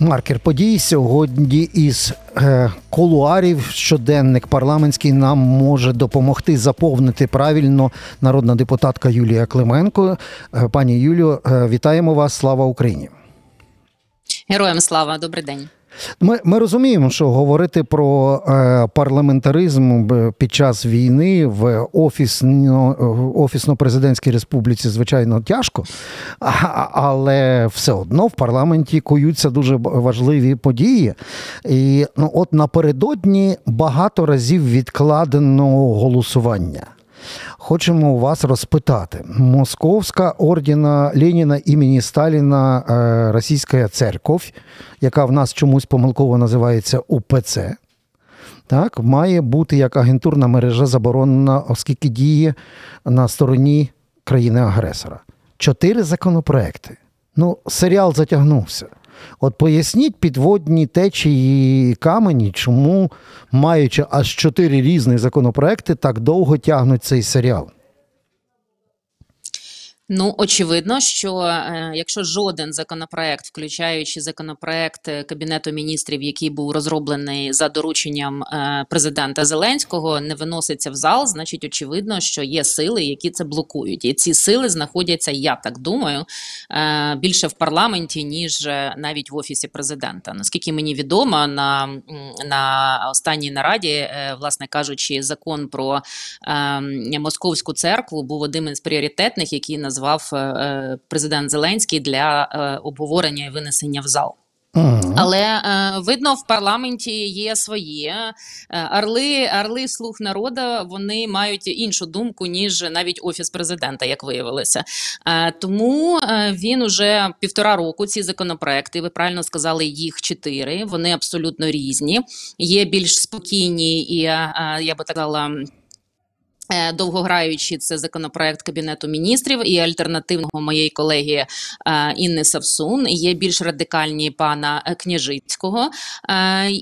Маркер подій сьогодні із е, кулуарів щоденник парламентський нам може допомогти заповнити правильно народна депутатка Юлія Клименко. Е, пані Юлію, е, вітаємо вас! Слава Україні! Героям слава, добрий день. Ми, ми розуміємо, що говорити про е, парламентаризм під час війни в офісно, офісно-президентській республіці, звичайно, тяжко, але все одно в парламенті куються дуже важливі події. І ну, от напередодні багато разів відкладено голосування. Хочемо вас розпитати. Московська ордена Леніна імені Сталіна е, Російська церковь, яка в нас чомусь помилково називається УПЦ, так, має бути як агентурна мережа заборонена, оскільки діє на стороні країни-агресора. Чотири законопроекти. Ну, серіал затягнувся. От поясніть підводні течії камені, чому, маючи аж чотири різні законопроекти, так довго тягнуть цей серіал. Ну очевидно, що е, якщо жоден законопроект, включаючи законопроект е, Кабінету міністрів, який був розроблений за дорученням е, президента Зеленського, не виноситься в зал, значить очевидно, що є сили, які це блокують, і ці сили знаходяться, я так думаю, більше в парламенті ніж навіть в офісі президента. Наскільки мені відомо, на, на останній нараді, власне кажучи, закон про московську церкву був одним із пріоритетних, який назвав е, е, президент Зеленський для е, обговорення і винесення в зал. Але е, видно, в парламенті є свої орли, орли слуг народу. Вони мають іншу думку ніж навіть офіс президента, як виявилося. Е, тому він уже півтора року ці законопроекти. Ви правильно сказали, їх чотири. Вони абсолютно різні. Є більш спокійні і я би так сказала. Е, Довгограючи це законопроект кабінету міністрів і альтернативного моєї колеги е, Інни Савсун. Є більш радикальні пана е, Княжицького.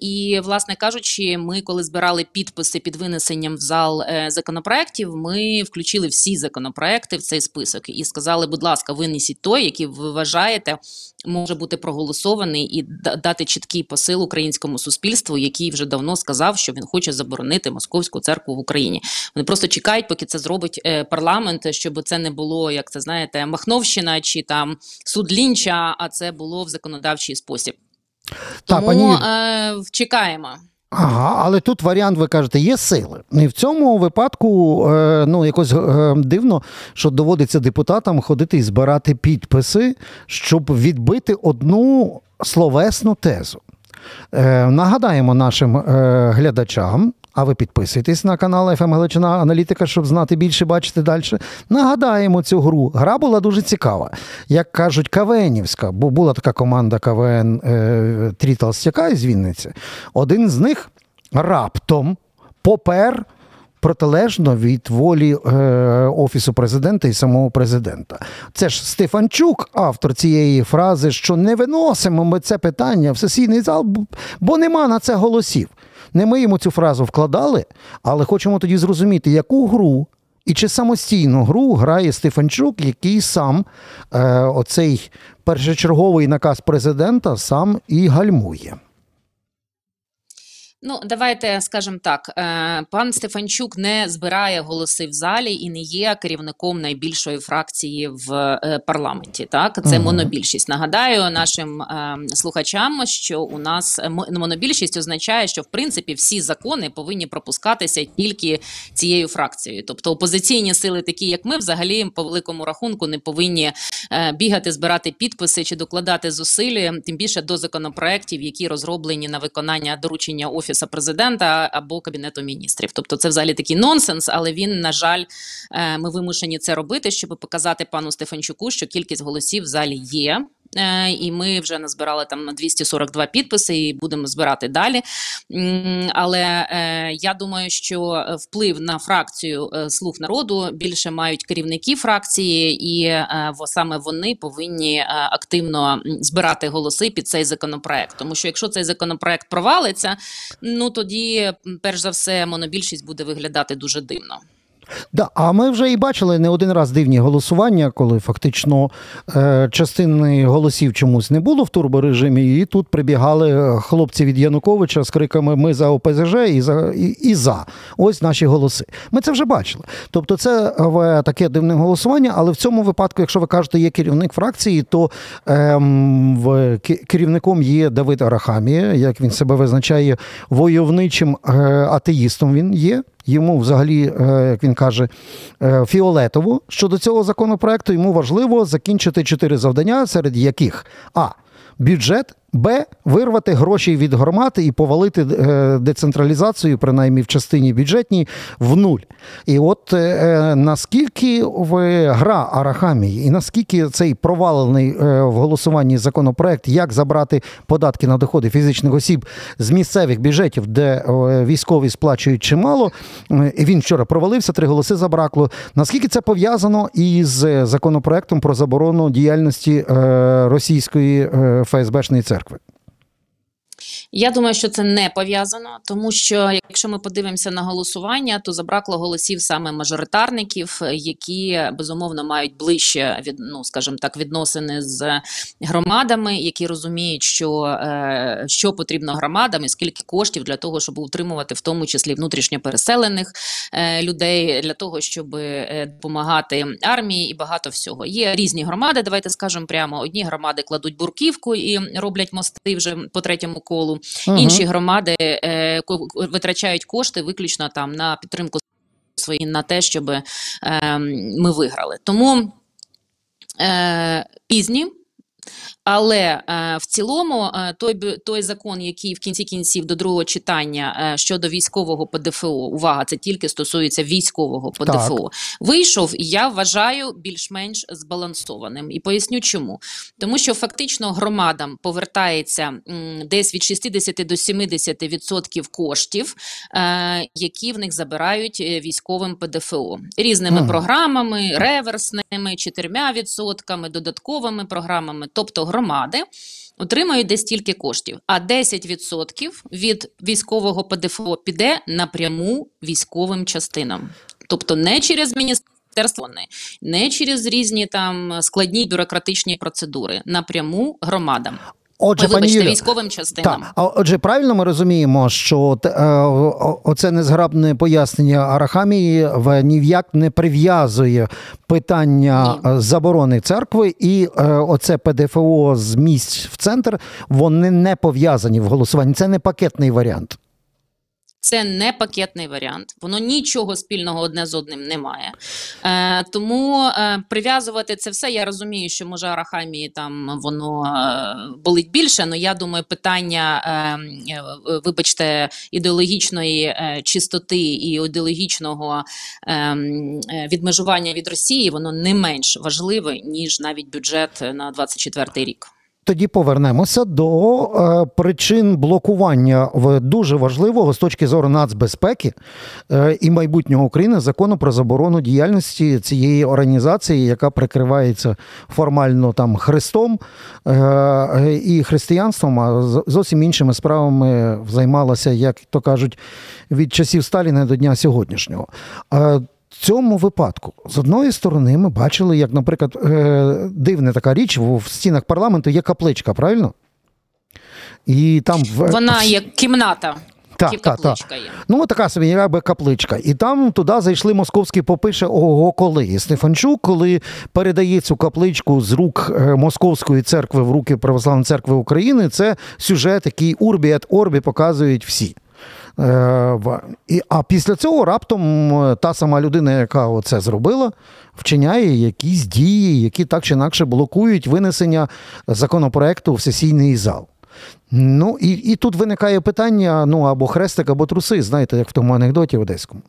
І, власне кажучи, ми, коли збирали підписи під винесенням в зал законопроектів, ми включили всі законопроекти в цей список і сказали, будь ласка, винесіть той, який ви вважаєте може бути проголосований і дати чіткий посил українському суспільству, який вже давно сказав, що він хоче заборонити московську церкву в Україні. Вони просто чекають, поки це зробить е, парламент, щоб це не було, як це знаєте, Махновщина чи там суд Лінча, а це було в законодавчий спосіб. Та, Тому пані е, чекаємо. Ага, але тут варіант, ви кажете, є сили. І в цьому випадку е, ну, якось е, дивно, що доводиться депутатам ходити і збирати підписи, щоб відбити одну словесну тезу. Е, нагадаємо нашим е, глядачам, а ви підписуйтесь на канал «ФМ Галичина Аналітика, щоб знати більше, бачити далі. Нагадаємо цю гру. Гра була дуже цікава. Як кажуть, КВНівська, бо була така команда КВН е, Трі Толстяка із Вінниці. Один з них раптом попер протилежно від волі е, Офісу президента і самого президента. Це ж Стефанчук, автор цієї фрази, що не виносимо ми це питання в сесійний зал, бо нема на це голосів. Не ми йому цю фразу вкладали, але хочемо тоді зрозуміти, яку гру і чи самостійну гру грає Стефанчук, який сам е, оцей першочерговий наказ президента сам і гальмує. Ну, давайте скажемо так: е, пан Стефанчук не збирає голоси в залі і не є керівником найбільшої фракції в е, парламенті. Так, це монобільшість. Нагадаю нашим е, слухачам, що у нас монобільшість означає, що в принципі всі закони повинні пропускатися тільки цією фракцією. Тобто опозиційні сили, такі як ми, взагалі по великому рахунку не повинні бігати, збирати підписи чи докладати зусиль, тим більше до законопроєктів, які розроблені на виконання доручення офісу президента або кабінету міністрів. Тобто, це взагалі такий нонсенс, але він, на жаль, е, ми вимушені це робити, щоб показати пану Стефанчуку, що кількість голосів в залі є. Е, І ми вже назбирали там на 242 підписи і будемо збирати далі. Але е, я думаю, що вплив на фракцію е, слуг народу більше мають керівники фракції, і е, саме вони повинні е, активно збирати голоси під цей законопроект. Тому що якщо цей законопроект провалиться, ну тоді, перш за все, монобільшість буде виглядати дуже дивно. Да, а ми вже і бачили не один раз дивні голосування, коли фактично е, частини голосів чомусь не було в турборежимі, і тут прибігали хлопці від Януковича з криками Ми за ОПЗЖ і за і, і за. Ось наші голоси. Ми це вже бачили. Тобто, це е, таке дивне голосування, але в цьому випадку, якщо ви кажете, є керівник фракції, то е, в, керівником є Давид Арахамія, як він себе визначає, войовничим е, атеїстом він є. Йому взагалі, е, як він каже, е, фіолетово щодо цього законопроекту йому важливо закінчити чотири завдання, серед яких а. Бюджет Б. Вирвати гроші від громад і повалити е, децентралізацію, принаймні в частині бюджетній, в нуль. І от е, наскільки в гра Арахамії, і наскільки цей провалений е, в голосуванні законопроект, як забрати податки на доходи фізичних осіб з місцевих бюджетів, де військові сплачують чимало, і він вчора провалився, три голоси забракло. Наскільки це пов'язано із законопроектом про заборону діяльності російської ФСБшної церкви? Я думаю, що це не пов'язано, тому що якщо ми подивимося на голосування, то забракло голосів саме мажоритарників, які безумовно мають ближче від ну, скажімо так, відносини з громадами, які розуміють, що е, що потрібно громадам і скільки коштів для того, щоб утримувати в тому числі внутрішньо переселених е, людей, для того, щоб е, допомагати армії і багато всього. Є різні громади. Давайте скажемо прямо: одні громади кладуть бурківку і роблять мости вже по третьому колу. Угу. Інші громади е, витрачають кошти виключно там на підтримку свої на те, щоб е, ми виграли. Тому е, пізні. Але е, в цілому е, той той закон, який в кінці кінців до другого читання е, щодо військового ПДФО, увага, це тільки стосується військового ПДФО, так. вийшов, і я вважаю більш-менш збалансованим. І поясню, чому тому, що фактично громадам повертається десь від 60 до 70% коштів, які в них забирають військовим ПДФО різними ага. програмами, реверсними, 4%, додатковими програмами, тобто громади отримають десь стільки коштів, а 10% від військового ПДФО піде напряму військовим частинам, тобто не через міністерство, не через різні там складні бюрократичні процедури, напряму громадам. Отже, Ой, вибачте, пані військовим частинам. Так. А отже, правильно ми розуміємо, що е, оце незграбне пояснення Арахамії в ніяк не прив'язує питання Ні. Е, заборони церкви, і е, оце ПДФО з місць в центр вони не пов'язані в голосуванні. Це не пакетний варіант. Це не пакетний варіант, воно нічого спільного одне з одним не має. Е, Тому е, прив'язувати це все. Я розумію, що може Арахамії там воно е, болить більше. але я думаю, питання, е, е, вибачте, ідеологічної е, чистоти і ідеологічного е, е відмежування від Росії, воно не менш важливе ніж навіть бюджет на 24 рік. Тоді повернемося до е, причин блокування в дуже важливого з точки зору нацбезпеки е, і майбутнього України закону про заборону діяльності цієї організації, яка прикривається формально там Христом е, і християнством, а зовсім іншими справами займалася, як то кажуть, від часів Сталіна до дня сьогоднішнього. Цьому випадку, з одної сторони, ми бачили, як, наприклад, е, дивна така річ, в стінах парламенту є капличка, правильно? І там Вона є кімната. Так, так, так. Ну, така собі якби капличка. І там туди зайшли московські попи ще ого коли. І Стефанчук, коли передає цю капличку з рук е, Московської церкви в руки Православної церкви України, це сюжет, який Урбі ет Орбі показують всі. Е, а після цього раптом е, та сама людина, яка це зробила, вчиняє якісь дії, які так чи інакше блокують винесення законопроекту в сесійний зал. Ну і і тут виникає питання: ну або хрестик, або труси, знаєте, як в тому анекдоті одеському.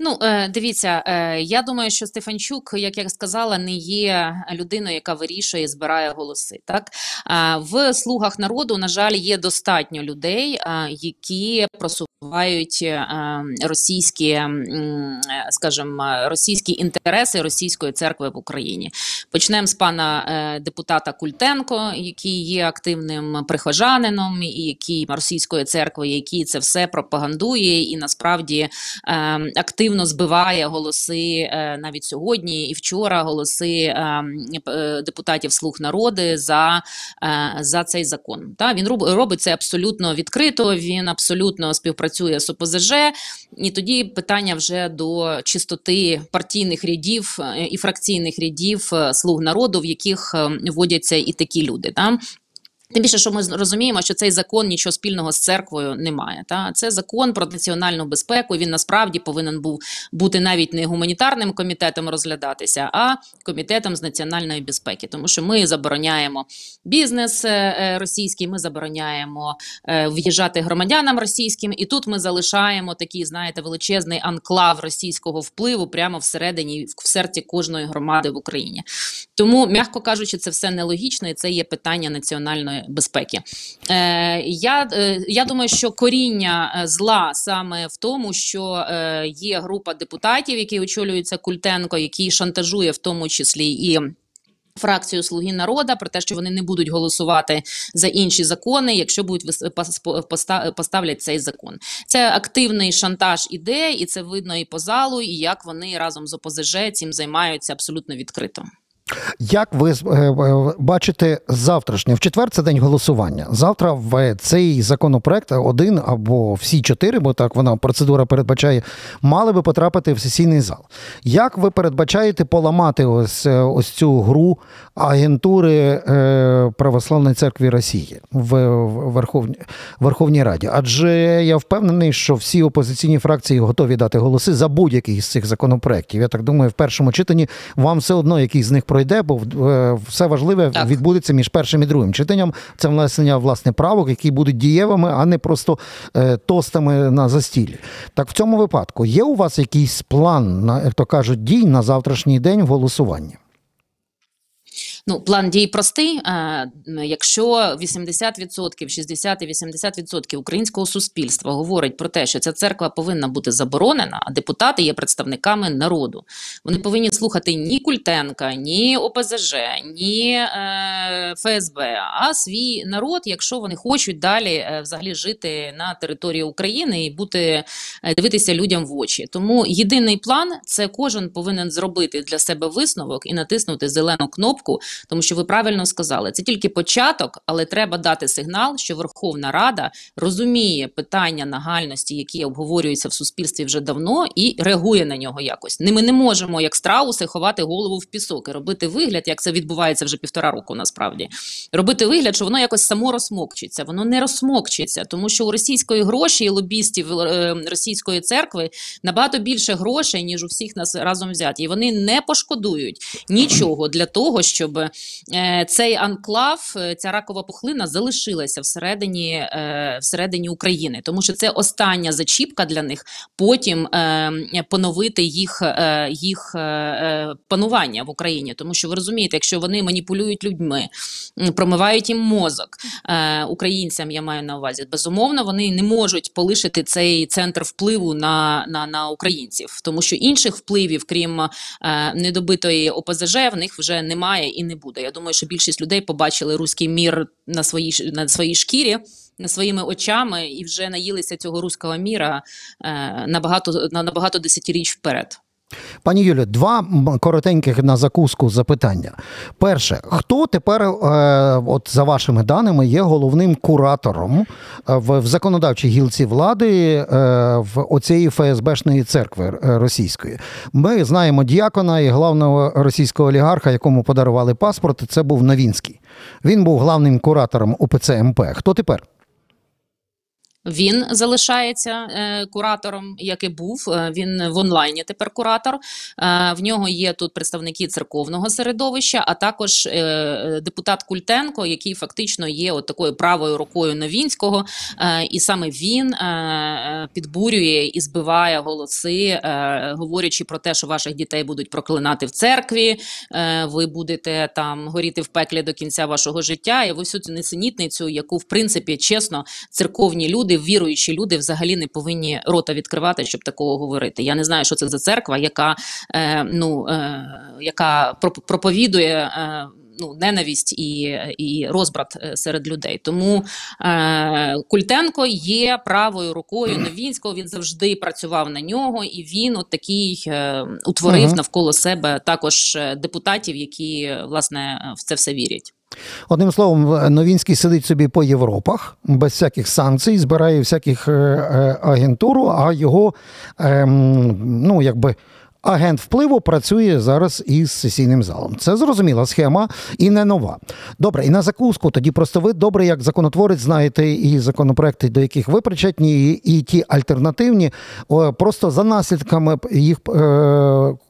Ну, е, дивіться, е, я думаю, що Стефанчук, як я сказала, не є людиною, яка вирішує і збирає голоси. Так в слугах народу, на жаль, є достатньо людей, які просувають е, російські, скажімо, російські інтереси російської церкви в Україні. Почнемо з пана депутата Культенко, який є активним прихожанином, і який російської церкви, який це все пропагандує і насправді активно активно збиває голоси навіть сьогодні і вчора голоси депутатів слуг народи за за цей закон. Та він робить це абсолютно відкрито. Він абсолютно співпрацює з ОПЗЖ, і тоді питання вже до чистоти партійних рядів і фракційних рядів слуг народу, в яких вводяться і такі люди. Та? Тим більше, що ми розуміємо, що цей закон нічого спільного з церквою не має. Та це закон про національну безпеку. Він насправді повинен був бути навіть не гуманітарним комітетом розглядатися, а комітетом з національної безпеки, тому що ми забороняємо бізнес е, е, російський, ми забороняємо е, в'їжджати громадянам російським, і тут ми залишаємо такий, знаєте, величезний анклав російського впливу прямо всередині в серці кожної громади в Україні. Тому, м'яко кажучи, це все нелогічно, і це є питання національної безпеки. Е, Я е, я думаю, що коріння е, зла саме в тому, що е, є група депутатів, які очолюються Культенко, який шантажує в тому числі і. Фракцію Слуги народа про те, що вони не будуть голосувати за інші закони, якщо будуть поставлять цей закон. Це активний шантаж іде, і це видно і по залу, і як вони разом з ОПЗЖ цим займаються абсолютно відкрито. Як ви е, е, бачите завтрашнє в четвер це день голосування? Завтра в цей законопроект один або всі чотири, бо так вона процедура передбачає, мали би потрапити в сесійний зал. Як ви передбачаєте поламати ось е, ось цю гру агентури Православної церкви Росії в Верховній Верховній Раді? Адже я впевнений, що всі опозиційні фракції готові дати голоси за будь-який з цих законопроектів. Я так думаю, в першому читанні вам все одно якийсь з них пройде, бо е, все важливе так. відбудеться між першим і другим читанням. Це внесення власне правок, які будуть дієвими, а не просто е, тостами на застілі. Так в цьому випадку є у вас якийсь план на як то кажуть дій на завтрашній день в голосуванні? Ну, план дій простий. Якщо 80%, 60 і 80% українського суспільства говорить про те, що ця церква повинна бути заборонена, а депутати є представниками народу. Вони повинні слухати ні Культенка, ні ОПЗЖ, ні е, ФСБ, а свій народ, якщо вони хочуть далі е, взагалі жити на території України і бути е, дивитися людям в очі. Тому єдиний план це кожен повинен зробити для себе висновок і натиснути зелену кнопку тому що ви правильно сказали, це тільки початок, але треба дати сигнал, що Верховна Рада розуміє питання нагальності, які обговорюються в суспільстві вже давно, і реагує на нього якось. Ми не можемо, як страуси, ховати голову в пісок і робити вигляд, як це відбувається вже півтора року. Насправді робити вигляд, що воно якось само розсмокчиться. Воно не розсмокчиться, тому що у російської гроші і лобістів е, російської церкви набагато більше грошей ніж у всіх нас разом взяті, і вони не пошкодують нічого для того, щоб цей анклав, е, ця ракова пухлина залишилася всередині е, всередині України, тому що це остання зачіпка для них. Потім поновити їх їх панування в Україні, тому що ви розумієте, якщо вони маніпулюють людьми, промивають їм мозок українцям, я маю на увазі, безумовно, вони не можуть полишити цей центр впливу на, на, на українців, тому що інших впливів, крім недобитої ОПЗЖ, в них вже немає і не буде. Я думаю, що більшість людей побачили руський мір на своїй на своїй шкірі, на своїми очами і вже наїлися цього руського міра е, набагато на набагато десятиріч вперед. Пані Юлі, два коротеньких на закуску запитання. Перше, хто тепер, е, от за вашими даними, є головним куратором е, в законодавчій гілці влади е, в оцієї ФСБшної церкви російської? Ми знаємо діакона і главного російського олігарха, якому подарували паспорт. Це був Новінський. Він був главним куратором УПЦ МП. Хто тепер? Він залишається е, куратором, як і був. Е, він в онлайні тепер куратор. Е, в нього є тут представники церковного середовища, а також е, депутат Культенко, який фактично є от такою правою рукою Новінського. Е, і саме він е, е, підбурює і збиває голоси, е, говорячи про те, що ваших дітей будуть проклинати в церкві. Е, ви будете там горіти в пеклі до кінця вашого життя. І ви всю цю несенітницю, яку в принципі чесно церковні люди віруючі люди взагалі не повинні рота відкривати, щоб такого говорити. Я не знаю, що це за церква, яка е, ну е, яка проповідує. Е, ну ненависть і, і розбрат е, серед людей. Тому е, Культенко є правою рукою Новінського. Він завжди працював на нього, і він от такий е, утворив Мгм. навколо себе також е, депутатів, які власне в це все вірять. Одним словом, Новінський сидить собі по Європах без всяких санкцій, збирає всяких е, е, агентуру, а його ем, ну, якби. Агент впливу працює зараз із сесійним залом. Це зрозуміла схема і не нова. Добре, і на закуску тоді просто ви добре, як законотворець, знаєте і законопроекти, до яких ви причетні, і, і ті альтернативні, просто за наслідками їх.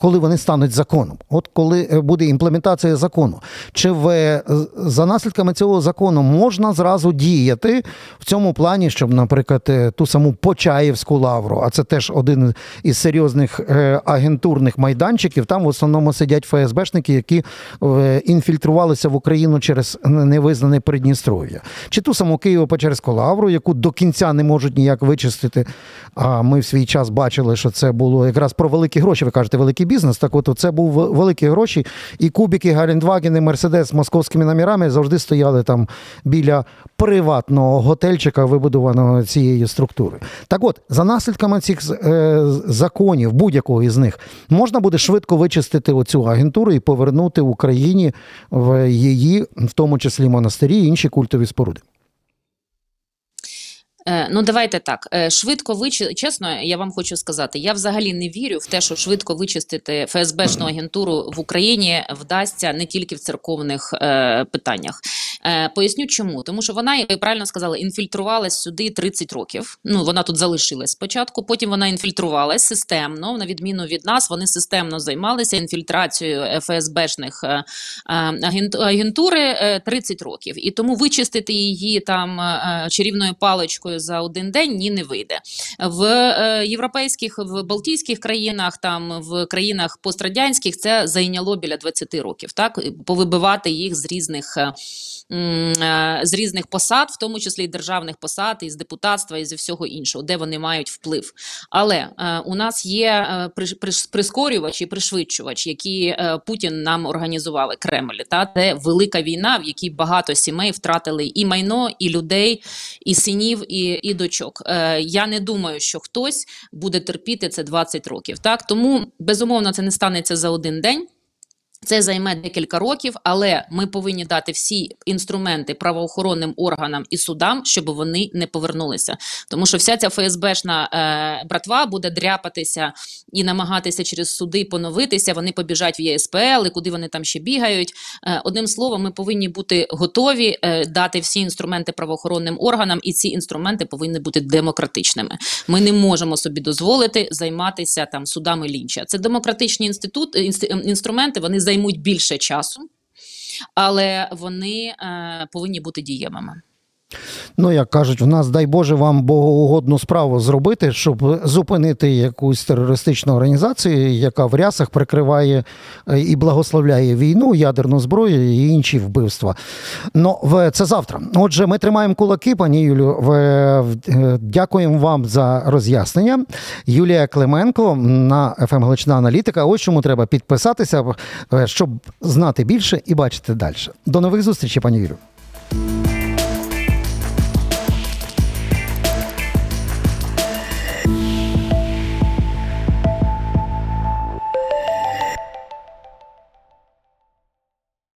Коли вони стануть законом, от коли е, буде імплементація закону, чи в е, за наслідками цього закону можна зразу діяти в цьому плані, щоб, наприклад, е, ту саму Почаївську лавру, а це теж один із серйозних агентурних майданчиків. Там в основному сидять ФСБшники, які інфільтрувалися в Україну через невизнане Придністров'я, чи ту саму Києво-Печерську лавру, яку до кінця не можуть ніяк вичистити. А ми в свій час бачили, що це було якраз про великі гроші. Ви кажете, великий бізнес. Так, от це був великі гроші, і кубики Галендвагени, Мерседес з московськими номерами завжди стояли там біля приватного готельчика, вибудованого цією структурою. Так от, за наслідками цих е, законів, будь-якого із них, можна буде швидко вичистити оцю агентуру і повернути Україні в її, в тому числі монастирі і інші культові споруди. Е, Ну, давайте так. Е, Швидко вичистити, чесно, я вам хочу сказати, я взагалі не вірю в те, що швидко вичистити ФСБшну агентуру в Україні вдасться не тільки в церковних е, питаннях. Е, Поясню чому. Тому що вона, як ви правильно сказали, інфільтрувалась сюди 30 років. Ну, вона тут залишилась спочатку, потім вона інфільтрувалась системно, на відміну від нас, вони системно займалися інфільтрацією ФСБшних е, е, агент- агентури е, 30 років. І тому вичистити її там чарівною паличкою за один день ні не вийде. В європейських, в Балтійських країнах, там в країнах пострадянських це зайняло біля 20 років. Так повибивати їх з різних. Е, З різних посад, в тому числі і державних посад, із депутатства, і зі всього іншого, де вони мають вплив. Але е, у нас є е, прискорювач і пришвидшувач, які Путін нам організували Кремль. Та це велика війна, в якій багато сімей втратили і майно, і людей, і синів, і, і дочок. Я не думаю, що хтось буде терпіти це 20 років. Так тому безумовно це не станеться за один день. Це займе декілька років, але ми повинні дати всі інструменти правоохоронним органам і судам, щоб вони не повернулися. Тому що вся ця ФСБшна е, братва буде дряпатися і намагатися через суди поновитися. Вони побіжать в ЄСПЛ, і куди вони там ще бігають. Е, одним словом, ми повинні бути готові е, дати всі інструменти правоохоронним органам, і ці інструменти повинні бути демократичними. Ми не можемо собі дозволити займатися там судами лінча. Це демократичні інститут, інст- інструменти. Вони займуть більше часу, але вони е, повинні бути дієвими. Ну, як кажуть, у нас дай Боже вам богоугодну справу зробити, щоб зупинити якусь терористичну організацію, яка в рясах прикриває е, і благословляє війну, ядерну зброю і інші вбивства. Ну, в- це завтра. Отже, ми тримаємо кулаки, пані Юлю. В- в- Дякуємо вам за роз'яснення. Юлія Клименко на ФМ Галична Аналітика. Ось чому треба підписатися, е, щоб знати більше і бачити далі. До нових зустрічей, пані Юлю.